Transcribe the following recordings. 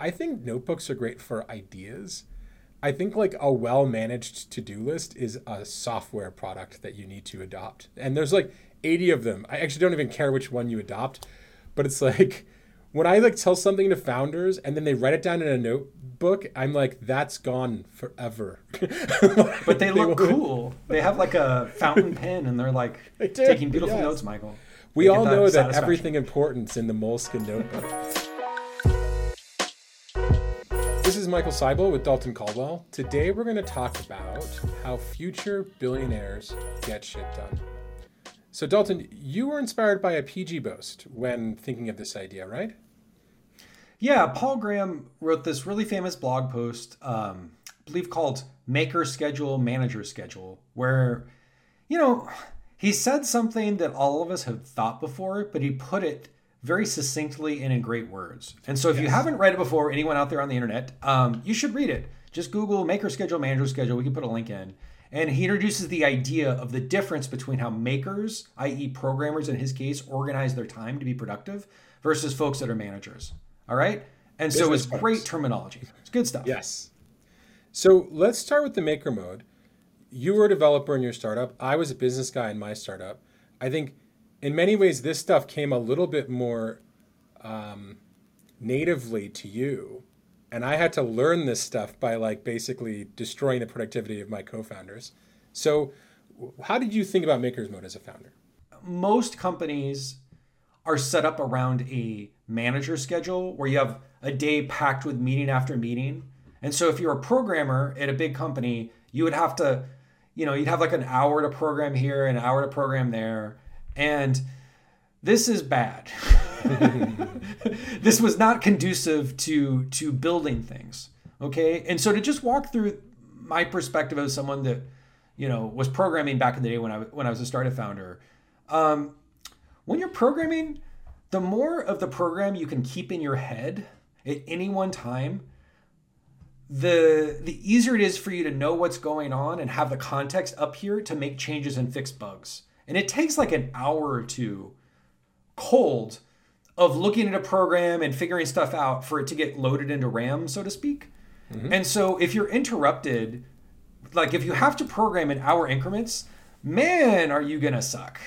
I think notebooks are great for ideas. I think like a well managed to do list is a software product that you need to adopt. And there's like 80 of them. I actually don't even care which one you adopt, but it's like when I like tell something to founders and then they write it down in a notebook, I'm like, that's gone forever. but they look cool. They have like a fountain pen and they're like taking beautiful yes. notes, Michael. We all that know that everything important's in the Moleskine notebook. Is Michael Seibel with Dalton Caldwell. Today we're going to talk about how future billionaires get shit done. So, Dalton, you were inspired by a PG boast when thinking of this idea, right? Yeah, Paul Graham wrote this really famous blog post, um, I believe called Maker Schedule, Manager Schedule, where, you know, he said something that all of us have thought before, but he put it very succinctly and in great words. And so if yes. you haven't read it before, anyone out there on the internet, um, you should read it. Just Google Maker Schedule, Manager Schedule. We can put a link in. And he introduces the idea of the difference between how makers, i.e., programmers in his case, organize their time to be productive versus folks that are managers. All right? And Business so it's great terminology. It's good stuff. Yes. So let's start with the maker mode. You were a developer in your startup. I was a business guy in my startup. I think in many ways, this stuff came a little bit more um, natively to you and I had to learn this stuff by like basically destroying the productivity of my co-founders. So, how did you think about Maker's Mode as a founder? Most companies are set up around a manager schedule where you have a day packed with meeting after meeting. And so if you're a programmer at a big company, you would have to, you know, you'd have like an hour to program here, an hour to program there. And this is bad. this was not conducive to to building things. Okay, and so to just walk through my perspective as someone that you know was programming back in the day when I when I was a startup founder, um, when you're programming, the more of the program you can keep in your head at any one time, the the easier it is for you to know what's going on and have the context up here to make changes and fix bugs. And it takes like an hour or two cold of looking at a program and figuring stuff out for it to get loaded into RAM, so to speak. Mm-hmm. And so if you're interrupted, like if you have to program in hour increments, man, are you gonna suck.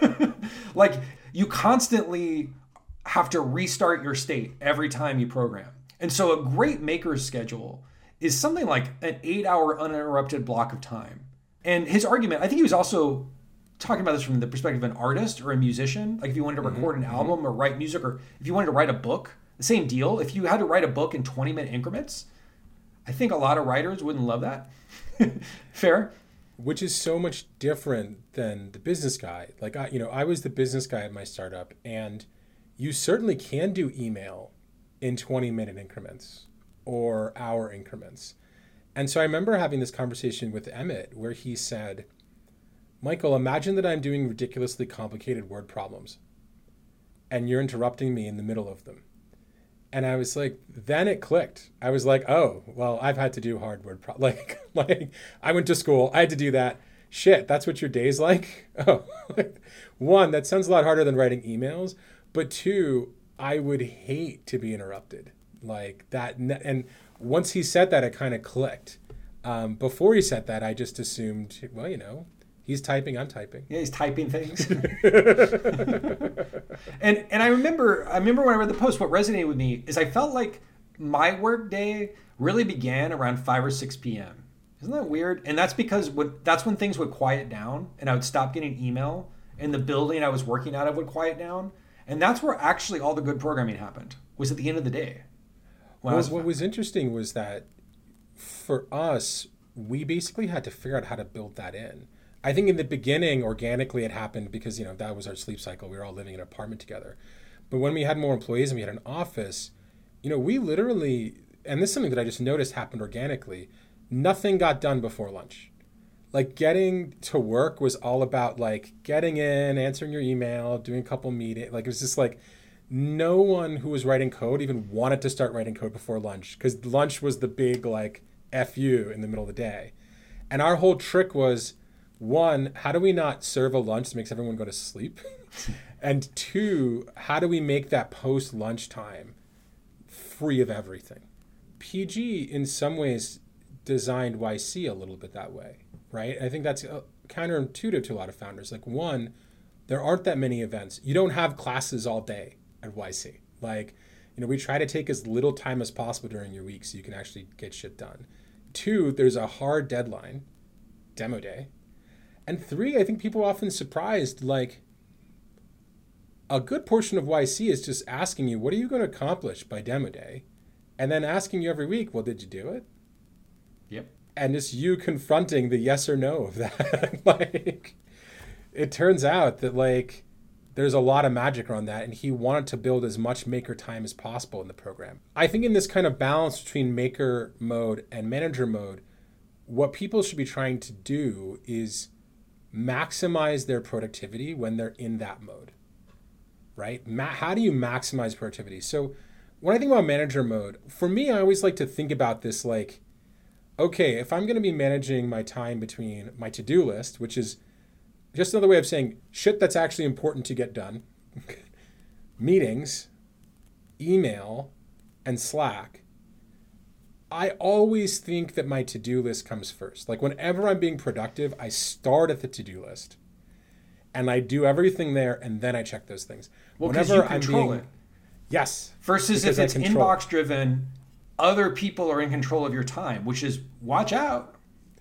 like you constantly have to restart your state every time you program. And so a great maker's schedule is something like an eight hour uninterrupted block of time. And his argument, I think he was also talking about this from the perspective of an artist or a musician, like if you wanted to mm-hmm, record mm-hmm. an album or write music, or if you wanted to write a book, the same deal. If you had to write a book in 20 minute increments, I think a lot of writers wouldn't love that. Fair. Which is so much different than the business guy. Like I, you know, I was the business guy at my startup, and you certainly can do email in 20 minute increments or hour increments. And so I remember having this conversation with Emmett where he said, Michael, imagine that I'm doing ridiculously complicated word problems and you're interrupting me in the middle of them. And I was like, then it clicked. I was like, oh, well, I've had to do hard word pro- like like I went to school, I had to do that. Shit, that's what your day's like? Oh. One, that sounds a lot harder than writing emails, but two, I would hate to be interrupted. Like that and once he said that it kind of clicked. Um, before he said that, I just assumed, well, you know, He's typing. I'm typing. Yeah, he's typing things. and and I remember I remember when I read the post. What resonated with me is I felt like my work day really began around five or six p.m. Isn't that weird? And that's because what that's when things would quiet down, and I would stop getting email, and the building I was working out of would quiet down, and that's where actually all the good programming happened. Was at the end of the day. Well, was what was interesting was that for us, we basically had to figure out how to build that in I think in the beginning, organically, it happened because you know that was our sleep cycle. We were all living in an apartment together. But when we had more employees and we had an office, you know, we literally, and this is something that I just noticed happened organically. Nothing got done before lunch. Like getting to work was all about like getting in, answering your email, doing a couple meetings. Like it was just like no one who was writing code even wanted to start writing code before lunch because lunch was the big like fu in the middle of the day. And our whole trick was one, how do we not serve a lunch that makes everyone go to sleep? and two, how do we make that post lunch time free of everything. PG, in some ways, designed YC a little bit that way, right? I think that's uh, counterintuitive to a lot of founders. Like, one, there aren't that many events. You don't have classes all day at YC. Like, you know, we try to take as little time as possible during your week so you can actually get shit done. Two, there's a hard deadline, demo day. And three, I think people are often surprised, like, a good portion of YC is just asking you, what are you going to accomplish by demo day? And then asking you every week, well, did you do it? Yep. And it's you confronting the yes or no of that. like, it turns out that, like, there's a lot of magic around that, and he wanted to build as much maker time as possible in the program. I think in this kind of balance between maker mode and manager mode, what people should be trying to do is maximize their productivity when they're in that mode right? Ma- how do you maximize productivity? So when I think about manager mode, for me, I always like to think about this like, okay, if I'm going to be managing my time between my to do list, which is just another way of saying shit that's actually important to get done, meetings, email, and Slack. I always think that my to do list comes first. Like, whenever I'm being productive, I start at the to do list and I do everything there, and then I check those things. Well, because you control being, it. Yes. Versus if it's inbox driven, other people are in control of your time, which is watch out.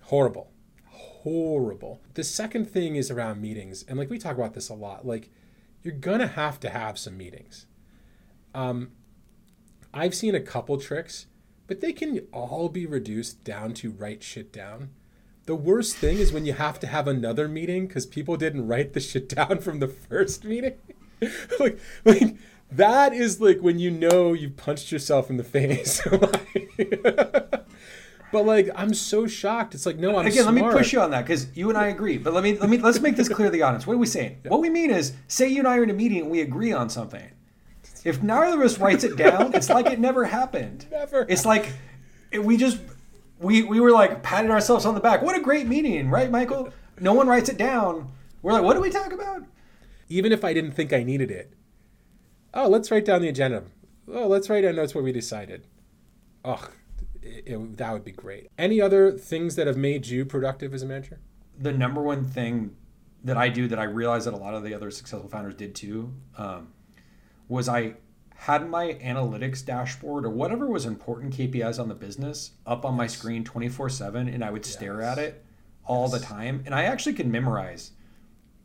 Horrible. Horrible. The second thing is around meetings. And like we talk about this a lot. Like you're gonna have to have some meetings. Um I've seen a couple tricks, but they can all be reduced down to write shit down. The worst thing is when you have to have another meeting because people didn't write the shit down from the first meeting. like, like that is like when you know you punched yourself in the face. but like, I'm so shocked. It's like, no, I'm again. Smart. Let me push you on that because you and I agree. But let me let me let's make this clear to the audience. What are we saying? Yeah. What we mean is, say you and I are in a meeting and we agree on something. If neither of us writes it down, it's like it never happened. Never. It's like we just we we were like patting ourselves on the back. What a great meeting, right, Michael? No one writes it down. We're like, what do we talk about? Even if I didn't think I needed it. Oh, let's write down the agenda. Oh, let's write down notes what we decided. Oh, it, it, that would be great. Any other things that have made you productive as a manager? The number one thing that I do that I realize that a lot of the other successful founders did too um, was I had my analytics dashboard or whatever was important KPIs on the business up on my screen 24 7 and I would stare at it all yes. the time. And I actually could memorize.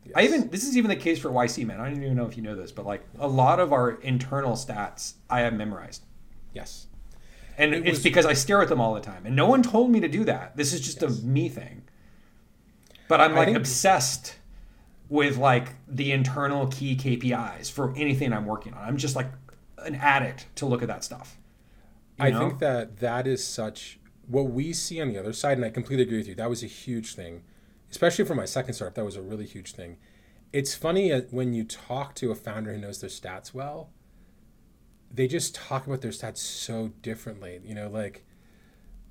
Yes. I even, this is even the case for YC, man. I don't even know if you know this, but like a lot of our internal stats I have memorized. Yes. And it it's was, because I stare at them all the time. And no one told me to do that. This is just a me thing. But I'm like obsessed with like the internal key KPIs for anything I'm working on. I'm just like an addict to look at that stuff. I know? think that that is such what we see on the other side, and I completely agree with you. That was a huge thing, especially for my second startup. That was a really huge thing. It's funny uh, when you talk to a founder who knows their stats well. They just talk about their stats so differently. You know, like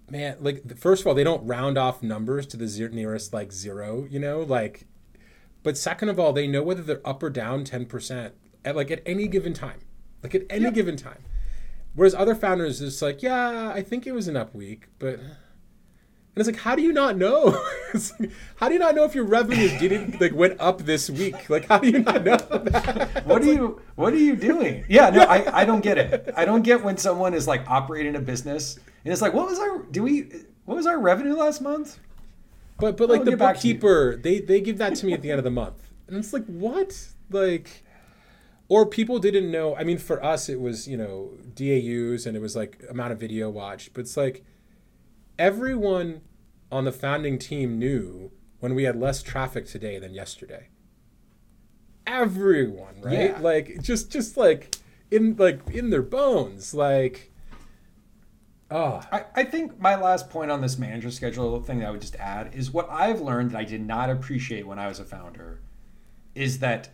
man, like first of all, they don't round off numbers to the zero, nearest like zero. You know, like, but second of all, they know whether they're up or down ten percent at like at any given time like at any yep. given time. Whereas other founders is like, yeah, I think it was an up week, but and it's like, how do you not know? like, how do you not know if your revenue didn't like went up this week? Like, how do you not know that? What are like, you What are you doing? Yeah, no, I, I don't get it. I don't get when someone is like operating a business and it's like, what was our do we what was our revenue last month? But but like the bookkeeper, they they give that to me at the end of the month, and it's like, what? Like, or people didn't know i mean for us it was you know DAUs and it was like amount of video watched but it's like everyone on the founding team knew when we had less traffic today than yesterday everyone right yeah. like just just like in like in their bones like oh I, I think my last point on this manager schedule thing that i would just add is what i've learned that i did not appreciate when i was a founder is that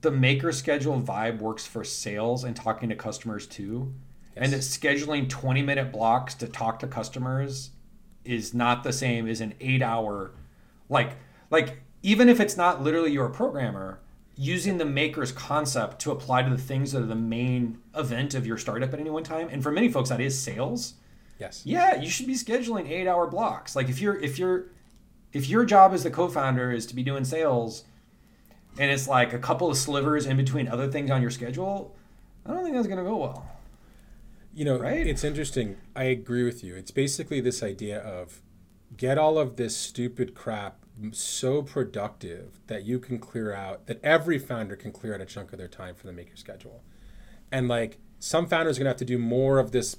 the maker schedule vibe works for sales and talking to customers too. Yes. And that scheduling 20 minute blocks to talk to customers is not the same as an eight hour like like even if it's not literally your programmer, using the maker's concept to apply to the things that are the main event of your startup at any one time. And for many folks, that is sales. Yes. Yeah, you should be scheduling eight hour blocks. Like if you're if you're if your job as the co-founder is to be doing sales and it's like a couple of slivers in between other things on your schedule, I don't think that's gonna go well. You know, Right? it's interesting. I agree with you. It's basically this idea of get all of this stupid crap so productive that you can clear out, that every founder can clear out a chunk of their time for the maker schedule. And like some founders are going to have to do more of this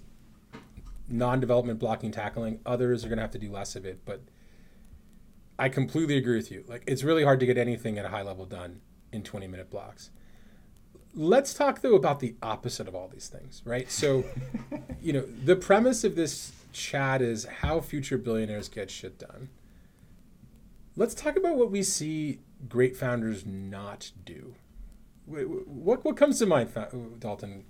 non development blocking tackling, others are going to have to do less of it. But I completely agree with you. Like it's really hard to get anything at a high level done in 20 minute blocks. Let's talk though about the opposite of all these things, right? So, you know, the premise of this chat is how future billionaires get shit done. Let's talk about what we see great founders not do. Wh- wh- What what comes to mind, Dalton?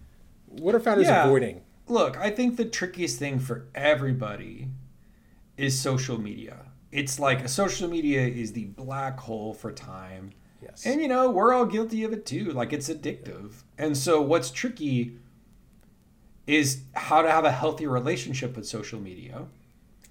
What are founders Yeah. avoiding? Look, I think the trickiest thing for everybody is social media. It's like a social media is the black hole for time. Yes. And you know, we're all guilty of it too. Like it's addictive. And so what's tricky is how to have a healthy relationship with social media.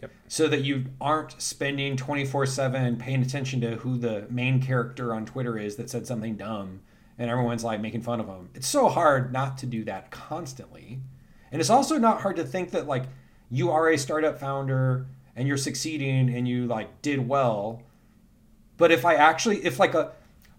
Yep. So that you aren't spending 24/7 paying attention to who the main character on Twitter is that said something dumb and everyone's like making fun of them. It's so hard not to do that constantly. And it's also not hard to think that like you are a startup founder and you're succeeding and you like did well. But if I actually if like a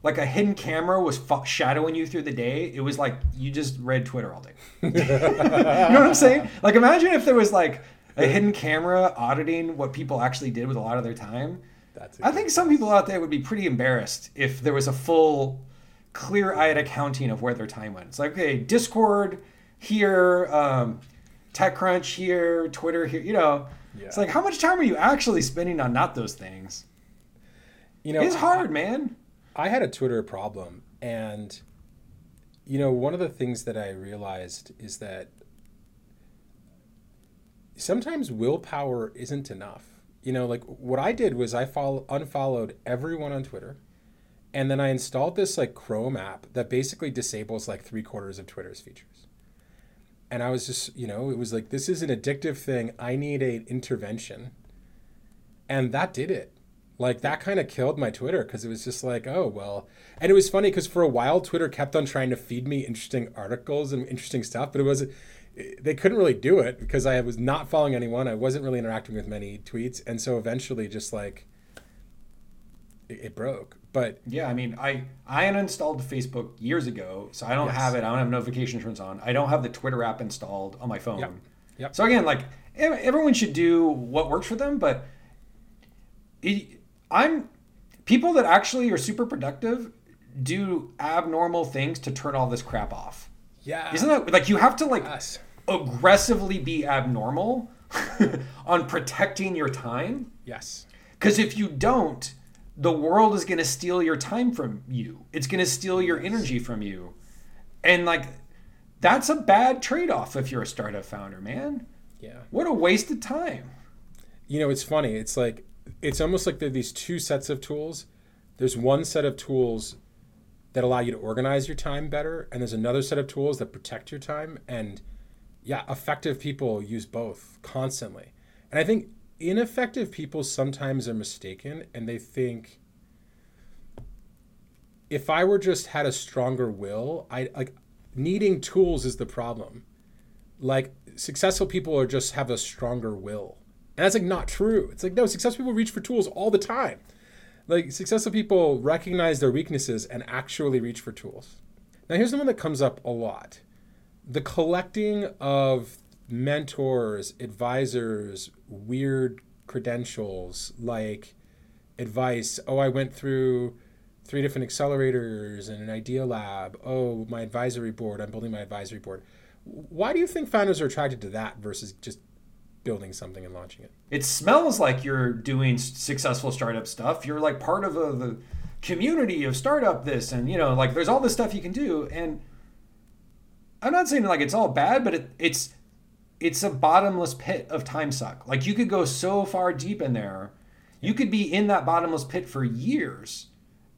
like a hidden camera was fo- shadowing you through the day, it was like you just read Twitter all day. you know what I'm saying? Like imagine if there was like a hidden camera auditing what people actually did with a lot of their time. That's I think some people out there would be pretty embarrassed if there was a full, clear-eyed accounting of where their time went. It's like, okay, Discord here, um, TechCrunch here, Twitter here. You know, it's like how much time are you actually spending on not those things? you know it's hard, man. I had a Twitter problem, and you know, one of the things that I realized is that sometimes willpower isn't enough. You know, like what I did was I follow, unfollowed everyone on Twitter, and then I installed this like Chrome app that basically disables like three quarters of Twitter's features. And I was just, you know, it was like this is an addictive thing. I need a intervention, and that did it. Like that kind of killed my twitter because it was just like oh well. And it was funny because for a while twitter kept on trying to feed me interesting articles and interesting stuff but it was they couldn't really do it because i was not following anyone. I wasn't really interacting with many tweets. And so eventually just like it, broke but Yeah, I mean, I I uninstalled Facebook years ago, so I don't Yes. have it. I don't have notification turns on. I don't have the Twitter app installed on my phone. Yep. Yep. So again, like everyone should do what works for them, but it, I'm people that actually are super productive do abnormal things to turn all this crap off. yeah Isn't that like you have to like yes aggressively be abnormal on protecting your time? yes Because if you don't, the world is going to steal your time from you. It's going to steal your energy from you. And like, that's a bad trade off if you're a startup founder, man. yeah What a waste of time. you know it's funny it's like it's almost like there are these two sets of tools there's one set of tools that allow you to organize your time better and there's another set of tools that protect your time and yeah effective people use both constantly and i think ineffective people sometimes are mistaken and they think if i were just had a stronger will i like needing tools is the problem. Like successful people are just have a stronger will. And that's like not true. It's like no successful people reach for tools all the time. Like successful people recognize their weaknesses and actually reach for tools. Now here's the one that comes up a lot. The collecting of mentors advisors weird credentials like advice oh i went through three different accelerators and an idea lab oh my advisory board i'm building my advisory board why do you think founders are attracted to that versus just building something and launching it It smells like you're doing successful startup stuff. You're like part of a, the community of startup this, and you know, like there's all this stuff you can do. And I'm not saying like it's all bad, but it, it's it's a bottomless pit of time suck. Like you could go so far deep in there, you could be in that bottomless pit for years,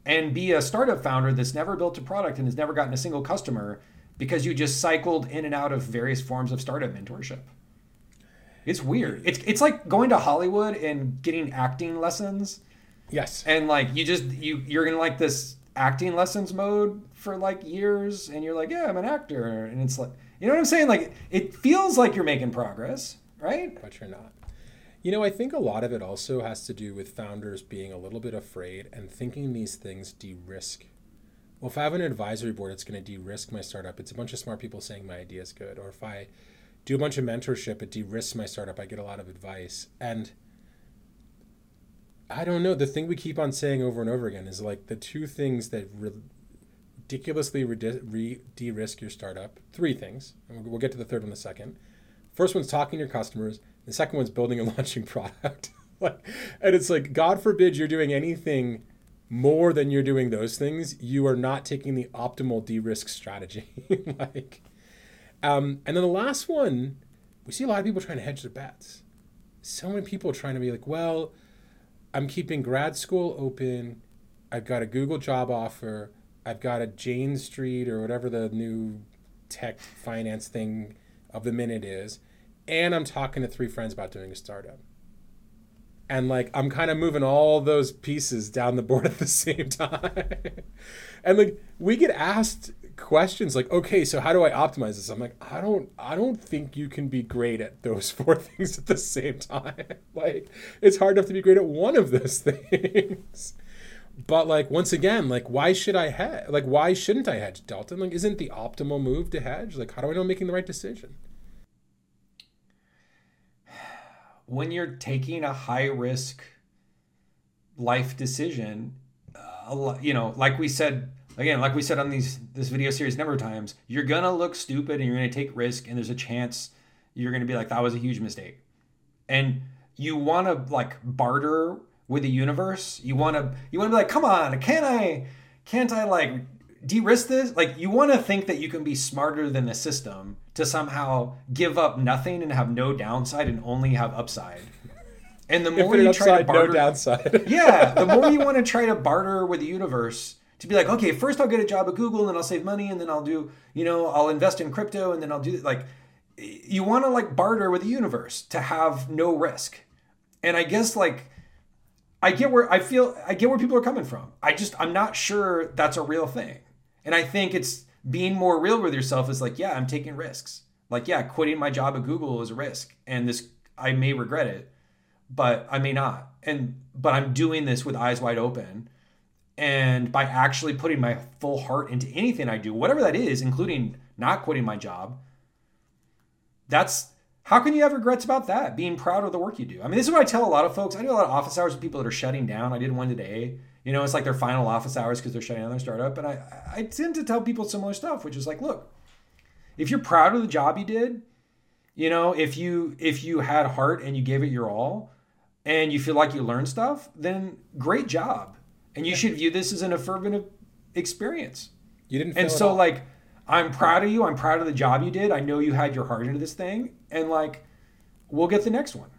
and be a startup founder that's never built a product and has never gotten a single customer because you just cycled in and out of various forms of startup mentorship. It's weird. It's it's like going to Hollywood and getting acting lessons. Yes. And like you just you you're in like this acting lessons mode for like years and you're like, "Yeah, I'm an actor." And it's like, you know what I'm saying? Like it feels like you're making progress, right? But you're not. You know, I think a lot of it also has to do with founders being a little bit afraid and thinking these things de risk. Well, if I have an advisory board, it's going to de risk my startup. It's a bunch of smart people saying my idea is good. Or if I do a bunch of mentorship, it de risks my startup. I get a lot of advice. And I don't know. The thing we keep on saying over and over again is like the two things that re- ridiculously re- de risk your startup. Three things. And we'll get to the third one in a second. First one's talking to your customers. The second one's building and launching product. like, and it's like, God forbid you're doing anything more than you're doing those things. You are not taking the optimal de-risk strategy. like, um, and then the last one, we see a lot of people trying to hedge their bets. So many people trying to be like, well, I'm keeping grad school open. I've got a Google job offer. I've got a Jane Street or whatever the new tech finance thing of the minute is and I'm talking to three friends about doing a startup. And like I'm kind of moving all those pieces down the board at the same time. and like we get asked questions like, "Okay, so how do I optimize this?" I'm like, "I don't I don't think you can be great at those four things at the same time. like it's hard enough to be great at one of those things." But like once again, like why should I hedge? Like why shouldn't I hedge, Dalton? Like isn't the optimal move to hedge? Like how do I know I'm making the right decision? when you're taking a high risk life decision, uh, you know, like we said again, like we said on these this video series a number of times, you're gonna look stupid and you're gonna take risk, and there's a chance you're gonna be like, that was a huge mistake, and you want to like barter with the universe. You want to you want to be like, come on, can I? Can't I like de-risk this like you want to think that you can be smarter than the system to somehow give up nothing and have no downside and only have upside and the more you try to barter no downside yeah the more you want to try to barter with the universe to be like okay first i'll get a job at google and then i'll save money and then i'll do you know i'll invest in crypto and then i'll do like you want to like barter with the universe to have no risk and i guess like I get where I feel I get where people are coming from. I just I'm not sure that's a real thing. And I think it's being more real with yourself is like, yeah, I'm taking risks. Like, yeah, quitting my job at Google is a risk. And this, I may regret it, but I may not. And, but I'm doing this with eyes wide open. And by actually putting my full heart into anything I do, whatever that is, including not quitting my job, that's how can you have regrets about that? Being proud of the work you do. I mean, this is what I tell a lot of folks. I do a lot of office hours with people that are shutting down. I did one today you know, it's like their final office hours because they're shutting down their startup. And I, I tend to tell people similar stuff, which is like, look, if you're proud of the job you did, you know, if you if you had heart and you gave it your all, and you feel like you learned stuff, then great job. And you should view this as an affirmative experience. You didn't. and so, like, I'm proud of you. I'm proud of the job you did. I know you had your heart into this thing, and like, we'll get the next one.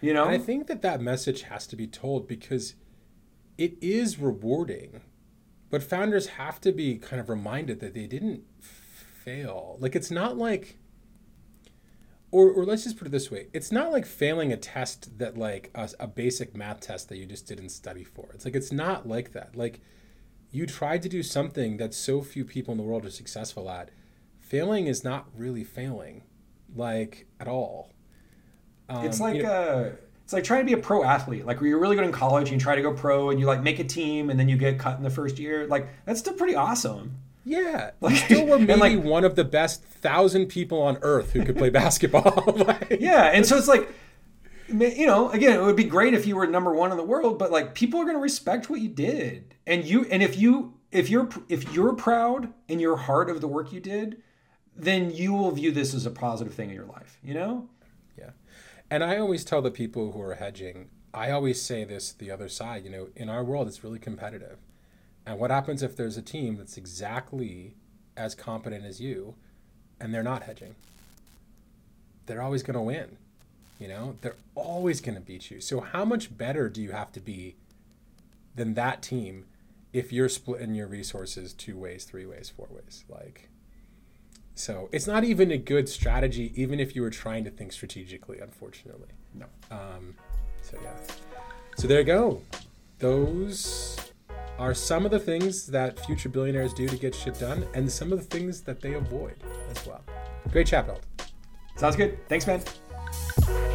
You know, and I think that that message has to be told because it is rewarding, but founders have to be kind of reminded that they didn't fail. Like it's not like or, or let's just put it this way it's not like failing a test that like a, a, basic math test that you just didn't study for it's like it's not like that like you tried to do something that so few people in the world are successful at failing is not really failing like at all um, it's like you know, uh, it's like trying to be a pro athlete. Like where you're really good in college and you try to go pro and you like make a team and then you get cut in the first year. Like that's still pretty awesome. Yeah, like, still were maybe like, one of the best thousand people on earth who could play basketball. like, yeah, and so it's like, you know, again, it would be great if you were number one in the world, but like people are going to respect what you did, and you, and if you, if you're, if you're proud in your heart of the work you did, then you will view this as a positive thing in your life. You know. Yeah. And I always tell the people who are hedging, I always say this the other side, you know, in our world, it's really competitive. And what happens if there's a team that's exactly as competent as you and they're not hedging? They're always going to win. You know, they're always going to beat you. So, how much better do you have to be than that team if you're splitting your resources two ways, three ways, four ways. Like, so it's not even a good strategy, even if you were trying to think strategically, unfortunately. No. Um, so, yeah. So there you go. Those are some of the things that future billionaires do to get shit done, and some of the things that they avoid as well. Great chat. Sounds good. Thanks, man. Thank you.